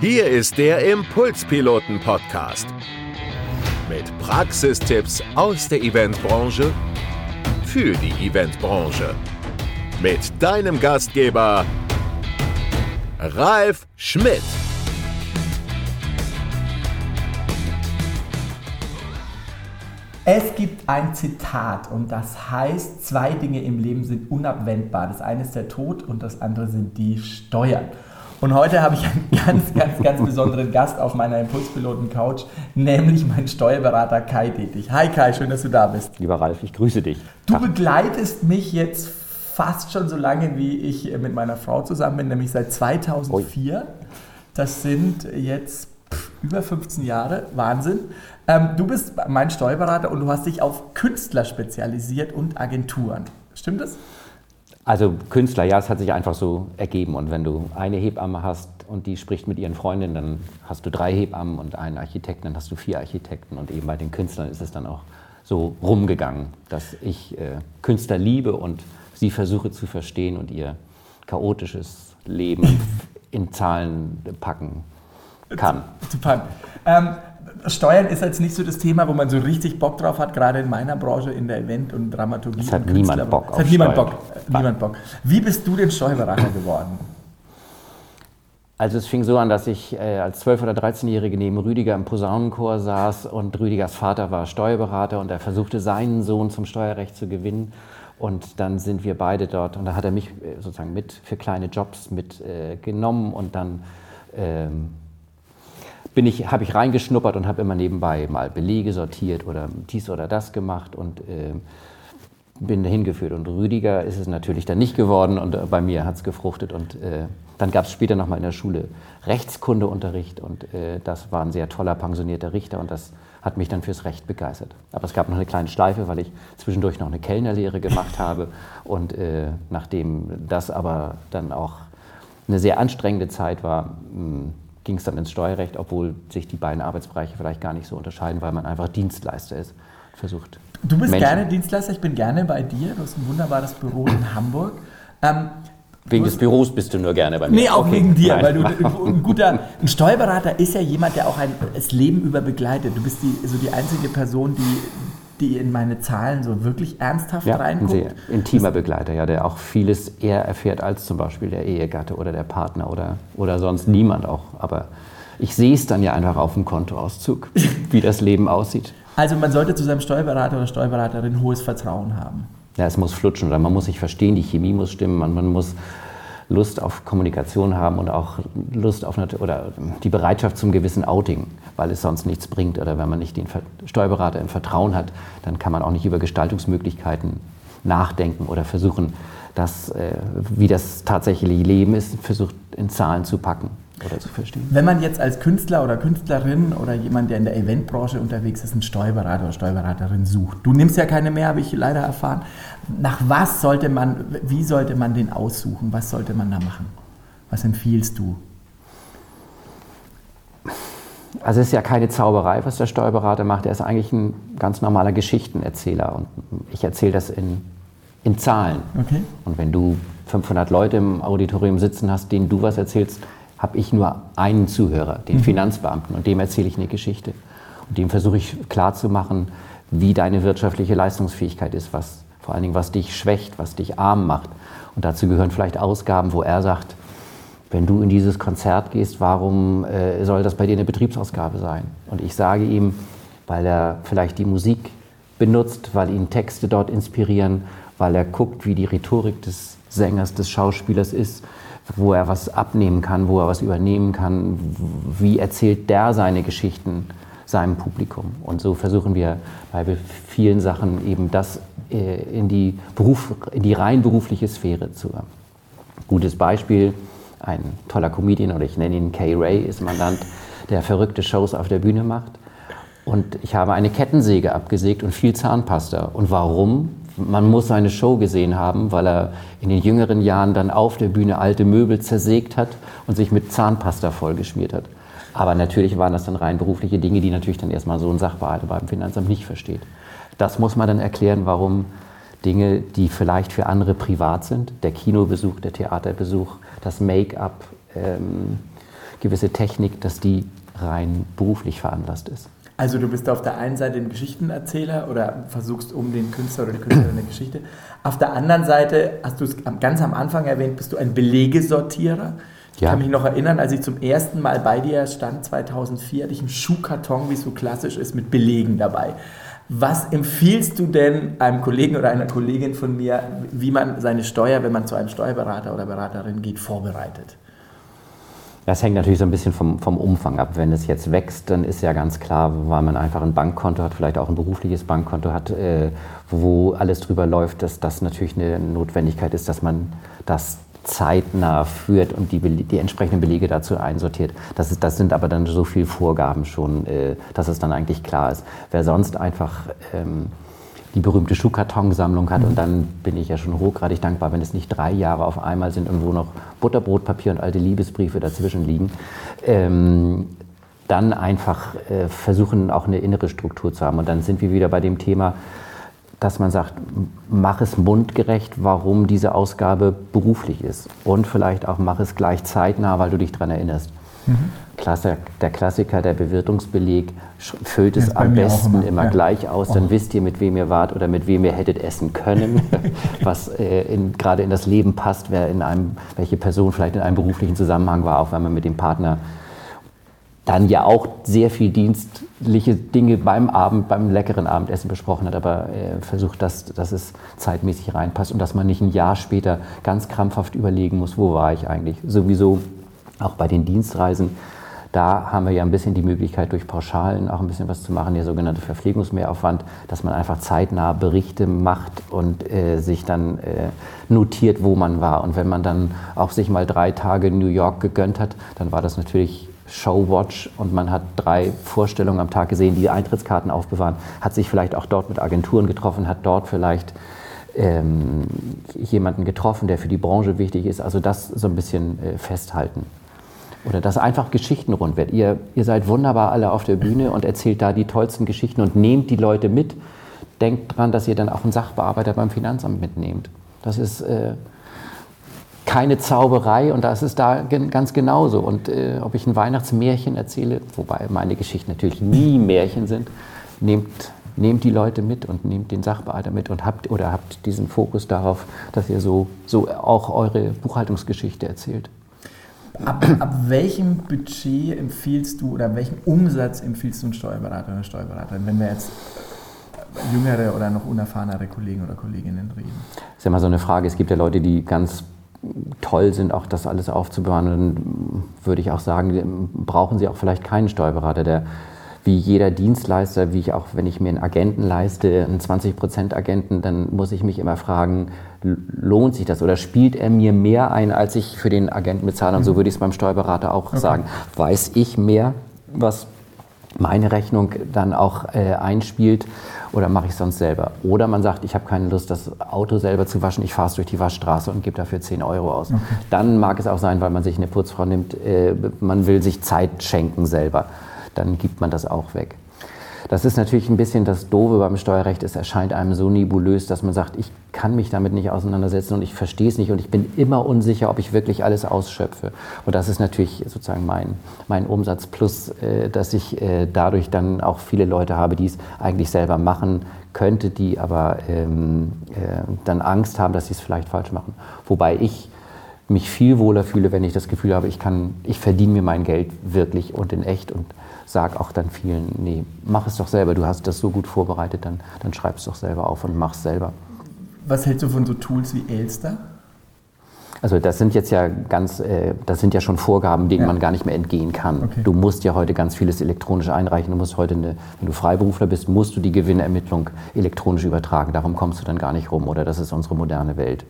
Hier ist der Impulspiloten-Podcast. Mit Praxistipps aus der Eventbranche für die Eventbranche. Mit deinem Gastgeber Ralf Schmidt. Es gibt ein Zitat und das heißt, zwei Dinge im Leben sind unabwendbar. Das eine ist der Tod und das andere sind die Steuern. Und heute habe ich einen ganz, ganz, ganz besonderen Gast auf meiner Impulspiloten-Couch, nämlich meinen Steuerberater Kai Detig. Hi Kai, schön, dass du da bist. Lieber Ralf, ich grüße dich. Du begleitest mich jetzt fast schon so lange, wie ich mit meiner Frau zusammen bin, nämlich seit 2004. Ui. Das sind jetzt über 15 Jahre, Wahnsinn. Ähm, du bist mein Steuerberater und du hast dich auf Künstler spezialisiert und Agenturen. Stimmt das? Also Künstler, ja, es hat sich einfach so ergeben. Und wenn du eine Hebamme hast und die spricht mit ihren Freundinnen, dann hast du drei Hebammen und einen Architekten, dann hast du vier Architekten. Und eben bei den Künstlern ist es dann auch so rumgegangen, dass ich äh, Künstler liebe und sie versuche zu verstehen und ihr chaotisches Leben in Zahlen packen kann. Zu, zu packen. Ähm, Steuern ist jetzt nicht so das Thema, wo man so richtig Bock drauf hat, gerade in meiner Branche, in der Event- und Dramaturgie. Es hat niemand Bock es hat niemand Bock, niemand Bock. Wie bist du denn Steuerberater geworden? Also es fing so an, dass ich äh, als 12- oder 13-Jährige neben Rüdiger im Posaunenchor saß und Rüdigers Vater war Steuerberater und er versuchte seinen Sohn zum Steuerrecht zu gewinnen. Und dann sind wir beide dort und da hat er mich äh, sozusagen mit für kleine Jobs mitgenommen äh, und dann ähm, bin ich, habe ich reingeschnuppert und habe immer nebenbei mal Belege sortiert oder dies oder das gemacht und äh, bin hingeführt. Und Rüdiger ist es natürlich dann nicht geworden und äh, bei mir hat es gefruchtet. Und äh, dann gab es später nochmal in der Schule Rechtskundeunterricht und äh, das war ein sehr toller pensionierter Richter und das hat mich dann fürs Recht begeistert. Aber es gab noch eine kleine Schleife, weil ich zwischendurch noch eine Kellnerlehre gemacht habe und äh, nachdem das aber dann auch eine sehr anstrengende Zeit war, mh, hm, ging es dann ins Steuerrecht, obwohl sich die beiden Arbeitsbereiche vielleicht gar nicht so unterscheiden, weil man einfach Dienstleister ist. Versucht. Du bist Menschen. gerne Dienstleister, ich bin gerne bei dir. Du hast ein wunderbares Büro in Hamburg. Ähm, Wegen des Büros bist du nur gerne bei mir. Nee, auch okay. wegen dir, Nein. weil du ein guter ein Steuerberater ist ja jemand, der auch ein, das Leben über begleitet. Du bist die, so die einzige Person, die die in meine Zahlen so wirklich ernsthaft ja, reinguckt. Ein sehr intimer Begleiter, ja, der auch vieles eher erfährt als zum Beispiel der Ehegatte oder der Partner oder, oder sonst niemand auch. Aber ich sehe es dann ja einfach auf dem Kontoauszug, wie das Leben aussieht. Also man sollte zu seinem Steuerberater oder Steuerberaterin hohes Vertrauen haben. Ja, es muss flutschen oder man muss sich verstehen, die Chemie muss stimmen, man, man muss Lust auf Kommunikation haben und auch Lust auf eine, oder die Bereitschaft zum gewissen Outing, weil es sonst nichts bringt. Oder wenn man nicht den Steuerberater im Vertrauen hat, dann kann man auch nicht über Gestaltungsmöglichkeiten nachdenken oder versuchen, das, äh, wie das tatsächliche Leben ist, versucht in Zahlen zu packen oder zu verstehen. Wenn man jetzt als Künstler oder Künstlerin oder jemand, der in der Eventbranche unterwegs ist, einen Steuerberater oder Steuerberaterin sucht, du nimmst ja keine mehr, habe ich leider erfahren. Nach was sollte man, wie sollte man den aussuchen? Was sollte man da machen? Was empfiehlst du? Also es ist ja keine Zauberei, was der Steuerberater macht. Er ist eigentlich ein ganz normaler Geschichtenerzähler und ich erzähle das in, in Zahlen. Okay. Und wenn du 500 Leute im Auditorium sitzen hast, denen du was erzählst, habe ich nur einen Zuhörer, den mhm. Finanzbeamten, und dem erzähle ich eine Geschichte. Und dem versuche ich klarzumachen, wie deine wirtschaftliche Leistungsfähigkeit ist, was vor allen Dingen, was dich schwächt, was dich arm macht. Und dazu gehören vielleicht Ausgaben, wo er sagt, wenn du in dieses Konzert gehst, warum äh, soll das bei dir eine Betriebsausgabe sein? Und ich sage ihm, weil er vielleicht die Musik benutzt, weil ihn Texte dort inspirieren, weil er guckt, wie die Rhetorik des Sängers, des Schauspielers ist, wo er was abnehmen kann, wo er was übernehmen kann, wie erzählt der seine Geschichten seinem Publikum. Und so versuchen wir bei vielen Sachen eben das äh, in die, Beruf, in die rein berufliche Sphäre zu. Gutes Beispiel, ein toller Comedian, oder ich nenne ihn Kay Ray, ist Mandant, der verrückte Shows auf der Bühne macht. Und ich habe eine Kettensäge abgesägt und viel Zahnpasta. Und warum? Man muss seine Show gesehen haben, weil er in den jüngeren Jahren dann auf der Bühne alte Möbel zersägt hat und sich mit Zahnpasta vollgeschmiert hat. Aber natürlich waren das dann rein berufliche Dinge, die natürlich dann erstmal so ein Sachbearbeiter beim Finanzamt nicht versteht. Das muss man dann erklären, warum Dinge, die vielleicht für andere privat sind, der Kinobesuch, der Theaterbesuch, das Make-up, ähm, gewisse Technik, dass die rein beruflich veranlasst ist. Also du bist auf der einen Seite ein Geschichtenerzähler oder versuchst um den Künstler oder die Künstlerin eine Geschichte. Auf der anderen Seite, hast du es ganz am Anfang erwähnt, bist du ein Belegesortierer. Ich ja. kann mich noch erinnern, als ich zum ersten Mal bei dir stand, 2004, hatte ich einen Schuhkarton, wie es so klassisch ist, mit Belegen dabei. Was empfiehlst du denn einem Kollegen oder einer Kollegin von mir, wie man seine Steuer, wenn man zu einem Steuerberater oder Beraterin geht, vorbereitet? Das hängt natürlich so ein bisschen vom, vom Umfang ab. Wenn es jetzt wächst, dann ist ja ganz klar, weil man einfach ein Bankkonto hat, vielleicht auch ein berufliches Bankkonto hat, äh, wo alles drüber läuft, dass das natürlich eine Notwendigkeit ist, dass man das zeitnah führt und die, die entsprechenden Belege dazu einsortiert. Das, ist, das sind aber dann so viele Vorgaben schon, äh, dass es dann eigentlich klar ist. Wer sonst einfach ähm, die berühmte Schuhkartonsammlung hat. Und dann bin ich ja schon hochgradig dankbar, wenn es nicht drei Jahre auf einmal sind und wo noch Butterbrotpapier und alte Liebesbriefe dazwischen liegen. Ähm, dann einfach äh, versuchen, auch eine innere Struktur zu haben. Und dann sind wir wieder bei dem Thema, dass man sagt, mach es mundgerecht, warum diese Ausgabe beruflich ist. Und vielleicht auch mach es gleich zeitnah, weil du dich daran erinnerst. Mhm. Klasse, der Klassiker, der Bewirtungsbeleg, füllt es am besten immer, immer ja. gleich aus, dann oh. wisst ihr, mit wem ihr wart oder mit wem ihr hättet essen können, was äh, gerade in das Leben passt, wer in einem, welche Person vielleicht in einem beruflichen Zusammenhang war, auch wenn man mit dem Partner dann ja auch sehr viel dienstliche Dinge beim Abend, beim leckeren Abendessen besprochen hat, aber äh, versucht, dass, dass es zeitmäßig reinpasst und dass man nicht ein Jahr später ganz krampfhaft überlegen muss, wo war ich eigentlich. Sowieso auch bei den Dienstreisen da haben wir ja ein bisschen die Möglichkeit, durch Pauschalen auch ein bisschen was zu machen, der sogenannte Verpflegungsmehraufwand, dass man einfach zeitnah Berichte macht und äh, sich dann äh, notiert, wo man war. Und wenn man dann auch sich mal drei Tage in New York gegönnt hat, dann war das natürlich Showwatch und man hat drei Vorstellungen am Tag gesehen, die Eintrittskarten aufbewahren, hat sich vielleicht auch dort mit Agenturen getroffen, hat dort vielleicht ähm, jemanden getroffen, der für die Branche wichtig ist. Also das so ein bisschen äh, festhalten. Oder dass einfach Geschichten rund wird. Ihr, ihr seid wunderbar alle auf der Bühne und erzählt da die tollsten Geschichten und nehmt die Leute mit. Denkt dran, dass ihr dann auch einen Sachbearbeiter beim Finanzamt mitnehmt. Das ist äh, keine Zauberei und das ist da ganz genauso. Und äh, ob ich ein Weihnachtsmärchen erzähle, wobei meine Geschichten natürlich nie Märchen sind, nehmt, nehmt die Leute mit und nehmt den Sachbearbeiter mit und habt oder habt diesen Fokus darauf, dass ihr so, so auch eure Buchhaltungsgeschichte erzählt. Ab, ab, welchem Budget empfiehlst du oder welchem Umsatz empfiehlst du einen Steuerberater oder Steuerberaterin, wenn wir jetzt jüngere oder noch unerfahrenere Kollegen oder Kolleginnen reden? Das ist ja mal so eine Frage. Es gibt ja Leute, die ganz toll sind, auch das alles aufzubewahren. Und dann würde ich auch sagen, brauchen sie auch vielleicht keinen Steuerberater, der wie jeder Dienstleister, wie ich auch, wenn ich mir einen Agenten leiste, einen 20% Agenten, dann muss ich mich immer fragen, lohnt sich das oder spielt er mir mehr ein, als ich für den Agenten bezahle? Und so mhm. würde ich es beim Steuerberater auch okay. sagen. Weiß ich mehr, was meine Rechnung dann auch äh, einspielt oder mache ich es sonst selber? Oder man sagt, ich habe keine Lust, das Auto selber zu waschen, ich fahre es durch die Waschstraße und gebe dafür 10 Euro aus. Okay. Dann mag es auch sein, weil man sich eine Putzfrau nimmt, äh, man will sich Zeit schenken selber. Dann gibt man das auch weg. Das ist natürlich ein bisschen das Doofe beim Steuerrecht. Es erscheint einem so nebulös, dass man sagt, ich kann mich damit nicht auseinandersetzen und ich verstehe es nicht und ich bin immer unsicher, ob ich wirklich alles ausschöpfe. Und das ist natürlich sozusagen mein, mein Umsatz plus, äh, dass ich äh, dadurch dann auch viele Leute habe, die es eigentlich selber machen könnte, die aber ähm, äh, dann Angst haben, dass sie es vielleicht falsch machen. Wobei ich mich viel wohler fühle, wenn ich das Gefühl habe, ich kann, ich verdiene mir mein Geld wirklich und in echt und sag auch dann vielen, nee, mach es doch selber, du hast das so gut vorbereitet, dann, dann schreib es doch selber auf und mach es selber. Was hältst du von so Tools wie Elster? Also das sind jetzt ja ganz, äh, das sind ja schon Vorgaben, denen ja. man gar nicht mehr entgehen kann. Okay. Du musst ja heute ganz vieles elektronisch einreichen. Du musst heute, eine, wenn du Freiberufler bist, musst du die Gewinnermittlung elektronisch übertragen. Darum kommst du dann gar nicht rum. Oder das ist unsere moderne Welt.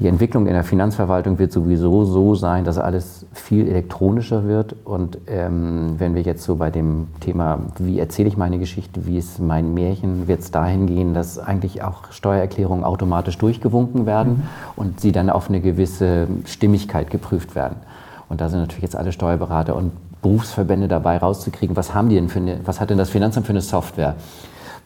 Die Entwicklung in der Finanzverwaltung wird sowieso so sein, dass alles viel elektronischer wird. Und ähm, wenn wir jetzt so bei dem Thema, wie erzähle ich meine Geschichte, wie ist mein Märchen, wird es dahin gehen, dass eigentlich auch Steuererklärungen automatisch durchgewunken werden mhm. und sie dann auf eine gewisse Stimmigkeit geprüft werden. Und da sind natürlich jetzt alle Steuerberater und Berufsverbände dabei rauszukriegen, was haben die denn für eine, was hat denn das Finanzamt für eine Software?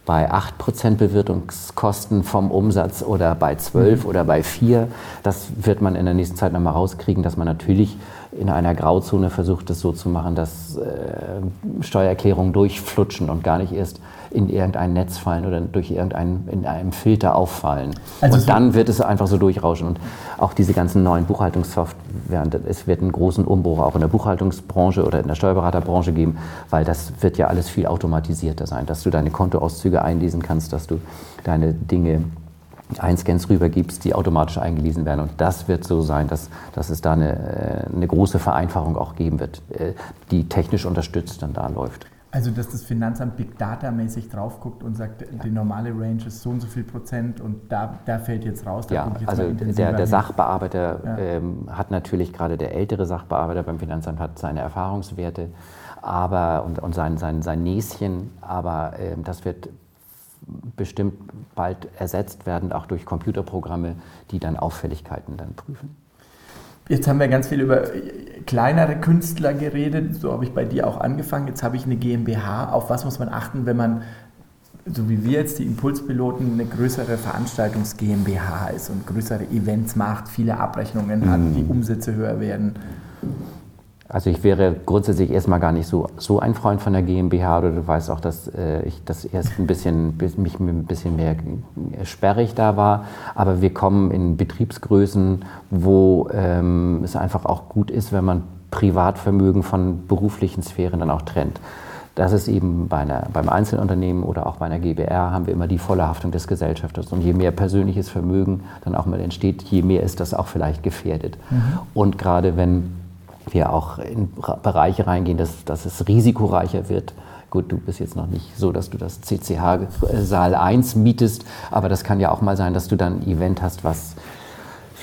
Bei 8% Bewirtungskosten vom Umsatz oder bei 12 mhm. oder bei 4. Das wird man in der nächsten Zeit nochmal rauskriegen, dass man natürlich in einer Grauzone versucht, es so zu machen, dass äh, Steuererklärungen durchflutschen und gar nicht erst in irgendein Netz fallen oder durch irgendeinen in einem Filter auffallen. Also und dann wird es einfach so durchrauschen. Und auch diese ganzen neuen Buchhaltungssoftware, es wird einen großen Umbruch auch in der Buchhaltungsbranche oder in der Steuerberaterbranche geben, weil das wird ja alles viel automatisierter sein, dass du deine Kontoauszüge einlesen kannst, dass du deine Dinge Einscans rübergibst, die automatisch eingelesen werden. Und das wird so sein, dass, dass es da eine, äh, eine große Vereinfachung auch geben wird, äh, die technisch unterstützt dann da läuft. Also, dass das Finanzamt Big Data mäßig drauf guckt und sagt, die normale Range ist so und so viel Prozent und da, da fällt jetzt raus. ja, also der, der Sachbearbeiter ja. ähm, hat natürlich gerade der ältere Sachbearbeiter beim Finanzamt hat seine Erfahrungswerte aber, und, und sein, sein, sein Näschen, aber ähm, das wird bestimmt bald ersetzt werden, auch durch Computerprogramme, die dann Auffälligkeiten dann prüfen. Jetzt haben wir ganz viel über kleinere Künstler geredet, so habe ich bei dir auch angefangen. Jetzt habe ich eine GmbH. Auf was muss man achten, wenn man, so wie wir jetzt, die Impulspiloten, eine größere Veranstaltungs GmbH ist und größere Events macht, viele Abrechnungen hat, die mhm. Umsätze höher werden? Also ich wäre grundsätzlich erstmal gar nicht so, so ein Freund von der GmbH oder du weißt auch, dass äh, ich das erst ein bisschen, mich ein bisschen mehr sperrig da war. Aber wir kommen in Betriebsgrößen, wo ähm, es einfach auch gut ist, wenn man Privatvermögen von beruflichen Sphären dann auch trennt. Das ist eben bei einer, beim Einzelunternehmen oder auch bei einer GBR haben wir immer die volle Haftung des Gesellschafters. Und je mehr persönliches Vermögen dann auch mal entsteht, je mehr ist das auch vielleicht gefährdet. Mhm. Und gerade wenn wir auch in Bereiche reingehen, dass, dass es risikoreicher wird. Gut, du bist jetzt noch nicht so, dass du das CCH Saal 1 mietest, aber das kann ja auch mal sein, dass du dann ein Event hast, was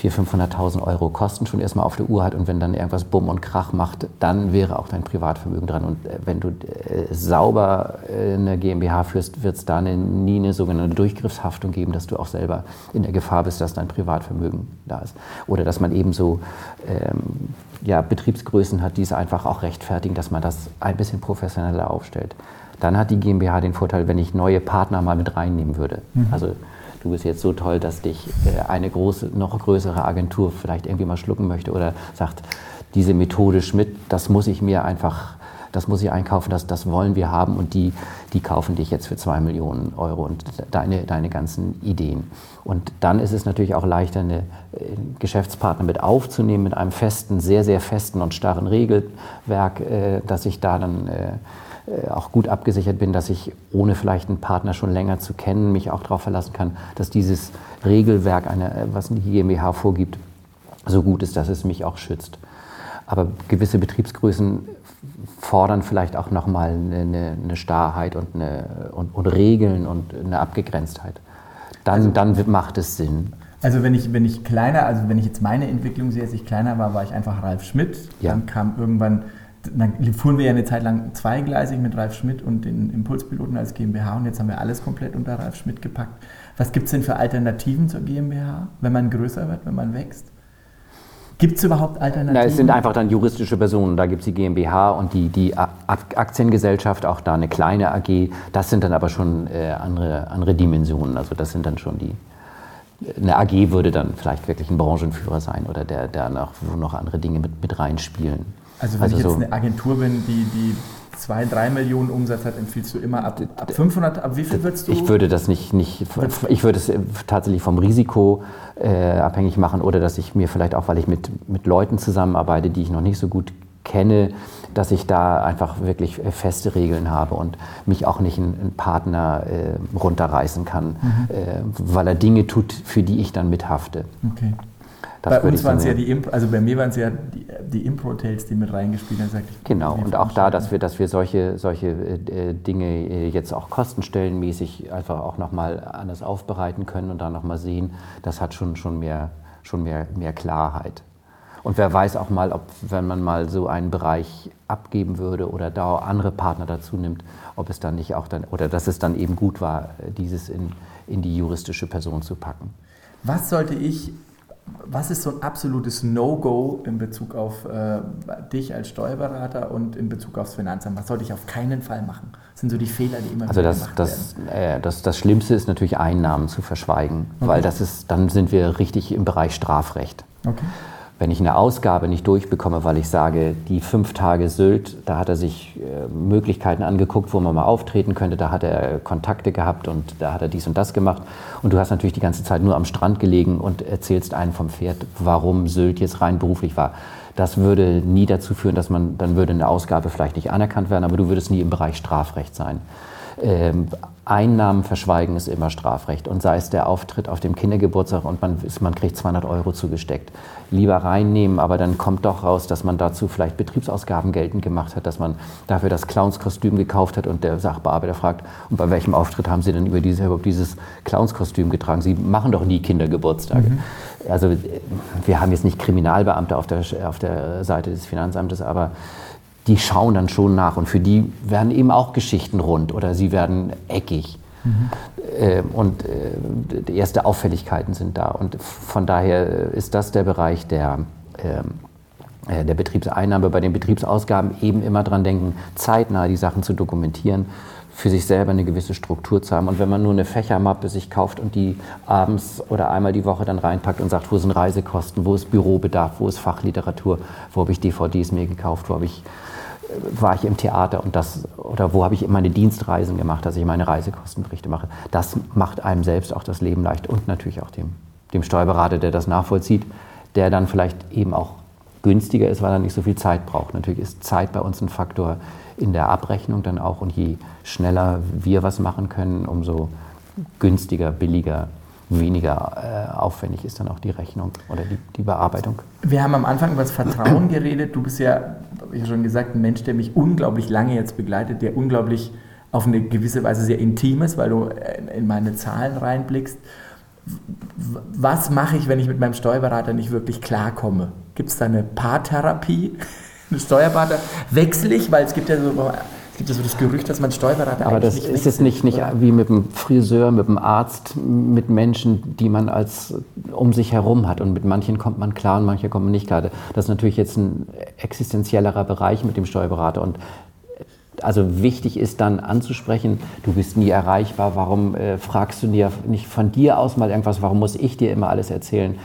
400.000, 500.000 Euro Kosten schon erstmal auf der Uhr hat und wenn dann irgendwas Bumm und Krach macht, dann wäre auch dein Privatvermögen dran. Und äh, wenn du äh, sauber äh, eine GmbH führst, wird es da eine, nie eine sogenannte Durchgriffshaftung geben, dass du auch selber in der Gefahr bist, dass dein Privatvermögen da ist. Oder dass man eben so ähm, ja, Betriebsgrößen hat, die es einfach auch rechtfertigen, dass man das ein bisschen professioneller aufstellt. Dann hat die GmbH den Vorteil, wenn ich neue Partner mal mit reinnehmen würde. Mhm. Also du bist jetzt so toll, dass dich äh, eine große, noch größere Agentur vielleicht irgendwie mal schlucken möchte oder sagt, diese Methode Schmidt, das muss ich mir einfach, das muss ich einkaufen, das, das wollen wir haben und die, die kaufen dich jetzt für zwei Millionen Euro und deine, deine ganzen Ideen. Und dann ist es natürlich auch leichter, eine äh, Geschäftspartner mit aufzunehmen mit einem festen, sehr, sehr festen und starren Regelwerk, äh, dass ich da dann auch gut abgesichert bin, dass ich, ohne vielleicht einen Partner schon länger zu kennen, mich auch darauf verlassen kann, dass dieses Regelwerk, eine, was die GmbH vorgibt, so gut ist, dass es mich auch schützt. Aber gewisse Betriebsgrößen fordern vielleicht auch nochmal eine, eine Starrheit und, eine, und, und, Regeln und eine Abgegrenztheit. Dann, also, dann macht es Sinn. Also wenn ich, wenn ich kleiner, also wenn ich jetzt meine Entwicklung sehe, als ich kleiner war, war ich einfach Ralf Schmidt. Ja. Dann kam irgendwann dann fuhren wir ja eine Zeit lang zweigleisig mit Ralf Schmidt und den Impulspiloten als GmbH und jetzt haben wir alles komplett unter Ralf Schmidt gepackt. Was gibt es denn für Alternativen zur GmbH, wenn man größer wird, wenn man wächst? Gibt es überhaupt Alternativen? Na, es sind einfach dann juristische Personen. Da gibt es die GmbH und die, die Aktiengesellschaft, auch da eine kleine AG. Das sind dann aber schon äh, andere, andere Dimensionen. Also das sind dann schon die. Eine AG würde dann vielleicht wirklich ein Branchenführer sein oder der, der noch, wo noch andere Dinge mit, mit reinspielen. Also wenn also ich jetzt so eine Agentur bin, die, die zwei, drei Millionen Umsatz hat, empfiehlst du immer ab, ab 500, ab wie viel würdest du? Ich würde das nicht, nicht ich würde es tatsächlich vom Risiko äh, abhängig machen oder dass ich mir vielleicht auch, weil ich mit, mit Leuten zusammenarbeite, die ich noch nicht so gut kenne, dass ich da einfach wirklich feste Regeln habe und mich auch nicht ein, Partner äh, runterreißen kann, mhm. äh, weil er Dinge tut, für die ich dann mithafte. Okay. Das bei uns waren es ja die Impro, also bei mir waren es ja die, die Impro-Tales, die mit reingespielt haben. Ich, genau, und auch da, dass wir, dass wir solche, solche äh, Dinge äh, jetzt auch kostenstellenmäßig einfach auch nochmal anders aufbereiten können und da nochmal sehen, das hat schon, schon, mehr, schon mehr, mehr Klarheit. Und wer weiß auch mal, ob, wenn man mal so einen Bereich abgeben würde oder da andere Partner dazu nimmt, ob es dann nicht auch dann, oder dass es dann eben gut war, dieses in, in die juristische Person zu packen. Was sollte ich was ist so ein absolutes No-Go in Bezug auf äh, dich als Steuerberater und in Bezug aufs Finanzamt? Was sollte ich auf keinen Fall machen? Das sind so die Fehler, die immer also wieder das, gemacht das, werden. Äh, das, das Schlimmste ist natürlich Einnahmen zu verschweigen, okay. weil das ist, dann sind wir richtig im Bereich Strafrecht. Okay wenn ich eine Ausgabe nicht durchbekomme, weil ich sage, die fünf Tage Sylt, da hat er sich äh, Möglichkeiten angeguckt, wo man mal auftreten könnte, da hat er Kontakte gehabt und da hat er dies und das gemacht. Und du hast natürlich die ganze Zeit nur am Strand gelegen und erzählst einen vom Pferd, warum Sylt jetzt rein beruflich war. Das würde nie dazu führen, dass man, dann würde eine Ausgabe vielleicht nicht anerkannt werden, aber du würdest nie im Bereich Strafrecht sein. Ähm, Einnahmen verschweigen ist immer Strafrecht. Und sei es der Auftritt auf dem Kindergeburtstag und man, man kriegt 200 Euro zugesteckt. Lieber reinnehmen, aber dann kommt doch raus, dass man dazu vielleicht Betriebsausgaben geltend gemacht hat, dass man dafür das Clownskostüm gekauft hat und der Sachbearbeiter fragt, und bei welchem Auftritt haben Sie denn über diese, überhaupt dieses Clownskostüm getragen? Sie machen doch nie Kindergeburtstage. Mhm. Also wir haben jetzt nicht Kriminalbeamte auf der, auf der Seite des Finanzamtes, aber die schauen dann schon nach und für die werden eben auch Geschichten rund oder sie werden eckig. Mhm. Äh, und äh, die erste Auffälligkeiten sind da. Und von daher ist das der Bereich der, ähm, äh, der Betriebseinnahme. Bei den Betriebsausgaben eben immer dran denken, zeitnah die Sachen zu dokumentieren, für sich selber eine gewisse Struktur zu haben. Und wenn man nur eine Fächermappe sich kauft und die abends oder einmal die Woche dann reinpackt und sagt, wo sind Reisekosten, wo ist Bürobedarf, wo ist Fachliteratur, wo habe ich DVDs mir gekauft, wo habe ich war ich im Theater und das, oder wo habe ich meine Dienstreisen gemacht, dass ich meine Reisekostenberichte mache. Das macht einem selbst auch das Leben leicht und natürlich auch dem, dem Steuerberater, der das nachvollzieht, der dann vielleicht eben auch günstiger ist, weil er nicht so viel Zeit braucht. Natürlich ist Zeit bei uns ein Faktor in der Abrechnung dann auch und je schneller wir was machen können, umso günstiger, billiger weniger äh, aufwendig ist dann auch die Rechnung oder die, die, Bearbeitung. Wir haben am Anfang über das Vertrauen geredet. Du bist ja, wie ich schon gesagt, ein Mensch, der mich unglaublich lange jetzt begleitet, der unglaublich auf eine gewisse Weise sehr intim ist, weil du in meine Zahlen reinblickst. Was mache ich, wenn ich mit meinem Steuerberater nicht wirklich klarkomme? Gibt es da eine Paartherapie? Eine Steuerberater wechsle ich, weil es gibt ja so gibt ja so das Gerücht, dass man Steuerberater Aber das ist jetzt nicht, nicht wie mit dem Friseur, mit dem Arzt, mit Menschen, die man als um sich herum hat. Und mit manchen kommt man klar und manche kommen nicht klar. Das ist natürlich jetzt ein existenziellerer Bereich mit dem Steuerberater. Und also wichtig ist dann anzusprechen, du bist nie erreichbar, warum äh, fragst du dir nicht von dir aus mal irgendwas, warum muss ich dir immer alles erzählen?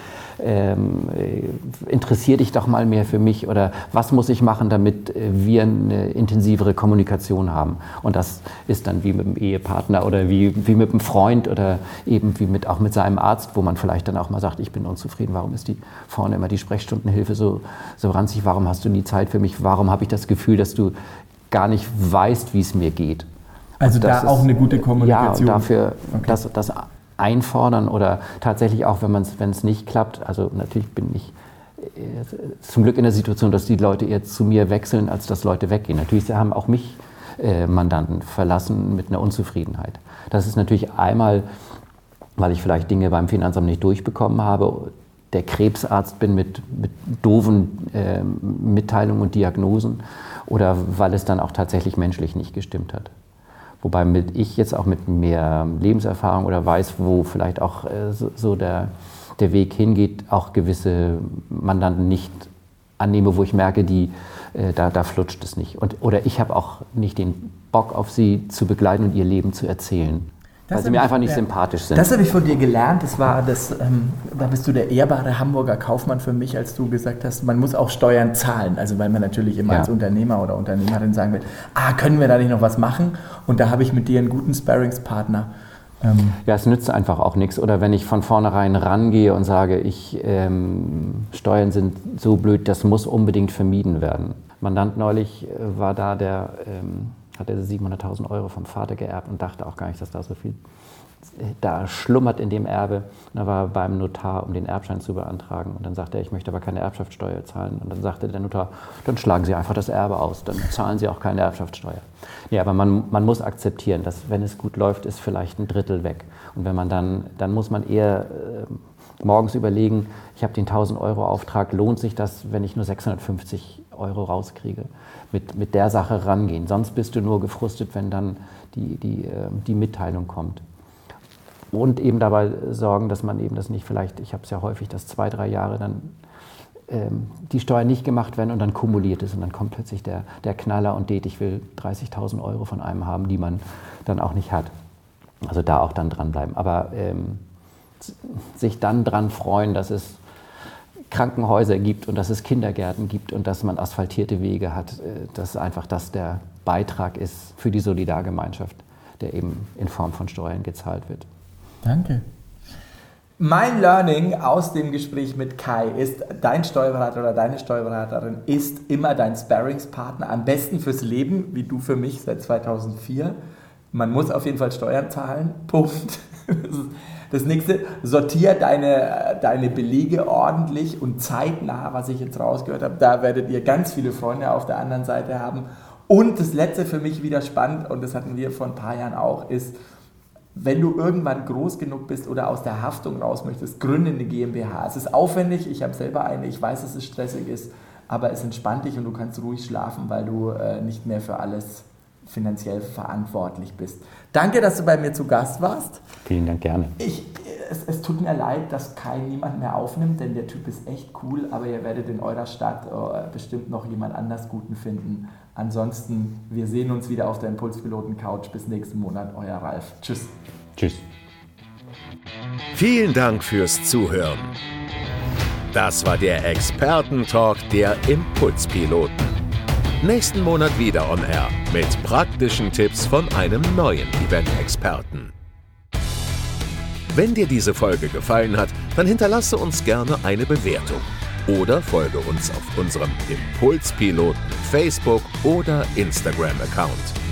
Ähm, äh, interessier dich doch mal mehr für mich oder was muss ich machen, damit äh, wir eine intensivere Kommunikation haben. Und das ist dann wie mit dem Ehepartner oder wie, wie mit einem Freund oder eben wie mit, auch mit seinem Arzt, wo man vielleicht dann auch mal sagt, ich bin unzufrieden, warum ist die vorne immer die Sprechstundenhilfe so, so ranzig, warum hast du nie Zeit für mich, warum habe ich das Gefühl, dass du gar nicht weißt, wie es mir geht. Also da auch eine gute Kommunikation. Ja, dafür, okay. das, das einfordern oder tatsächlich auch, wenn es nicht klappt. Also natürlich bin ich äh, zum Glück in der Situation, dass die Leute eher zu mir wechseln, als dass Leute weggehen. Natürlich haben auch mich äh, Mandanten verlassen mit einer Unzufriedenheit. Das ist natürlich einmal, weil ich vielleicht Dinge beim Finanzamt nicht durchbekommen habe, der Krebsarzt bin mit, mit doofen äh, Mitteilungen und Diagnosen oder weil es dann auch tatsächlich menschlich nicht gestimmt hat. Wobei mit ich jetzt auch mit mehr Lebenserfahrung oder weiß, wo vielleicht auch äh, so, der, der Weg hingeht, auch gewisse Mandanten nicht annehme, wo ich merke, die, äh, da, da flutscht es nicht. Und, oder ich habe auch nicht den Bock auf sie zu begleiten und ihr Leben zu erzählen. Das weil sie mir einfach nicht ja, sympathisch sind. Das habe ich von dir gelernt. Das war das, ähm, da bist du der ehrbare Hamburger Kaufmann für mich, als du gesagt hast, man muss auch Steuern zahlen. Also weil man natürlich immer ja. als Unternehmer oder Unternehmerin sagen will, ah, können wir da nicht noch was machen? Und da habe ich mit dir einen guten Sparringspartner. Ähm ja, es nützt einfach auch nichts. Oder wenn ich von vornherein rangehe und sage, ich, ähm, Steuern sind so blöd, das muss unbedingt vermieden werden. Mandant neulich äh, war da, der ähm, hat er 700.000 Euro vom Vater geerbt und dachte auch gar nicht, dass da so viel da schlummert in dem Erbe. Und er war beim Notar, um den Erbschein zu beantragen. Und dann sagte er, ich möchte aber keine Erbschaftssteuer zahlen. Und dann sagte der Notar, dann schlagen Sie einfach das Erbe aus, dann zahlen Sie auch keine Erbschaftssteuer. Ja, aber man, man muss akzeptieren, dass wenn es gut läuft, ist vielleicht ein Drittel weg. Und wenn man dann, dann muss man eher äh, morgens überlegen, ich habe den 1000 Euro Auftrag, lohnt sich das, wenn ich nur 650 Euro rauskriege? mit, mit der Sache rangehen. Sonst bist du nur gefrustet, wenn dann die, die, ähm, die Mitteilung kommt. und eben dabei sorgen, dass man eben das nicht vielleicht, ich habe es ja häufig, dass zwei, drei Jahre dann ähm, die Steuern nicht gemacht werden und dann kumuliert es und dann kommt plötzlich der, der Knaller und det, ich will 30.000 Euro von einem haben, die man dann auch nicht hat. Also da auch dann dranbleiben. Aber ähm, sich dann dran freuen, dass es Krankenhäuser gibt und dass es Kindergärten gibt und dass man asphaltierte Wege hat, äh, dass einfach das der Beitrag ist für die Solidargemeinschaft, der eben in Form von Steuern gezahlt wird. Danke. Mein Learning aus dem Gespräch mit Kai ist, dein Steuerberater oder deine Steuerberaterin ist immer dein Sparringspartner, am besten fürs Leben, wie du für mich seit 2004. Man muss auf jeden Fall Steuern zahlen, Punkt. Das nächste, sortier deine, deine Belege ordentlich und zeitnah, was ich jetzt rausgehört habe. Da werdet ihr ganz viele Freunde auf der anderen Seite haben. Und das letzte für mich wieder spannend, und das hatten wir vor ein paar Jahren auch, ist, wenn du irgendwann groß genug bist oder aus der Haftung raus möchtest, gründe eine GmbH. Es ist aufwendig, ich habe selber eine, ich weiß, dass es stressig ist, aber es entspannt dich und du kannst ruhig schlafen, weil du äh, nicht mehr für alles finanziell verantwortlich bist. Danke, dass du bei mir zu Gast warst. Vielen Dank, gerne. Ich, es, es, tut mir leid, dass Kai niemand mehr aufnimmt, denn der Typ ist echt cool, aber ihr werdet in eurer Stadt äh, bestimmt noch jemand anders Guten finden. Ansonsten, wir sehen uns wieder auf der Impulspiloten-Couch. Bis nächsten Monat, euer Ralf. Tschüss. Tschüss. Vielen Dank fürs Zuhören. Das war der Expertentalk der Impulspiloten. Nächsten Monat wieder on Air mit praktischen Tipps von einem neuen Event-Experten. Wenn dir diese Folge gefallen hat, dann hinterlasse uns gerne eine Bewertung oder folge uns auf unserem Impulspiloten Facebook oder Instagram-Account.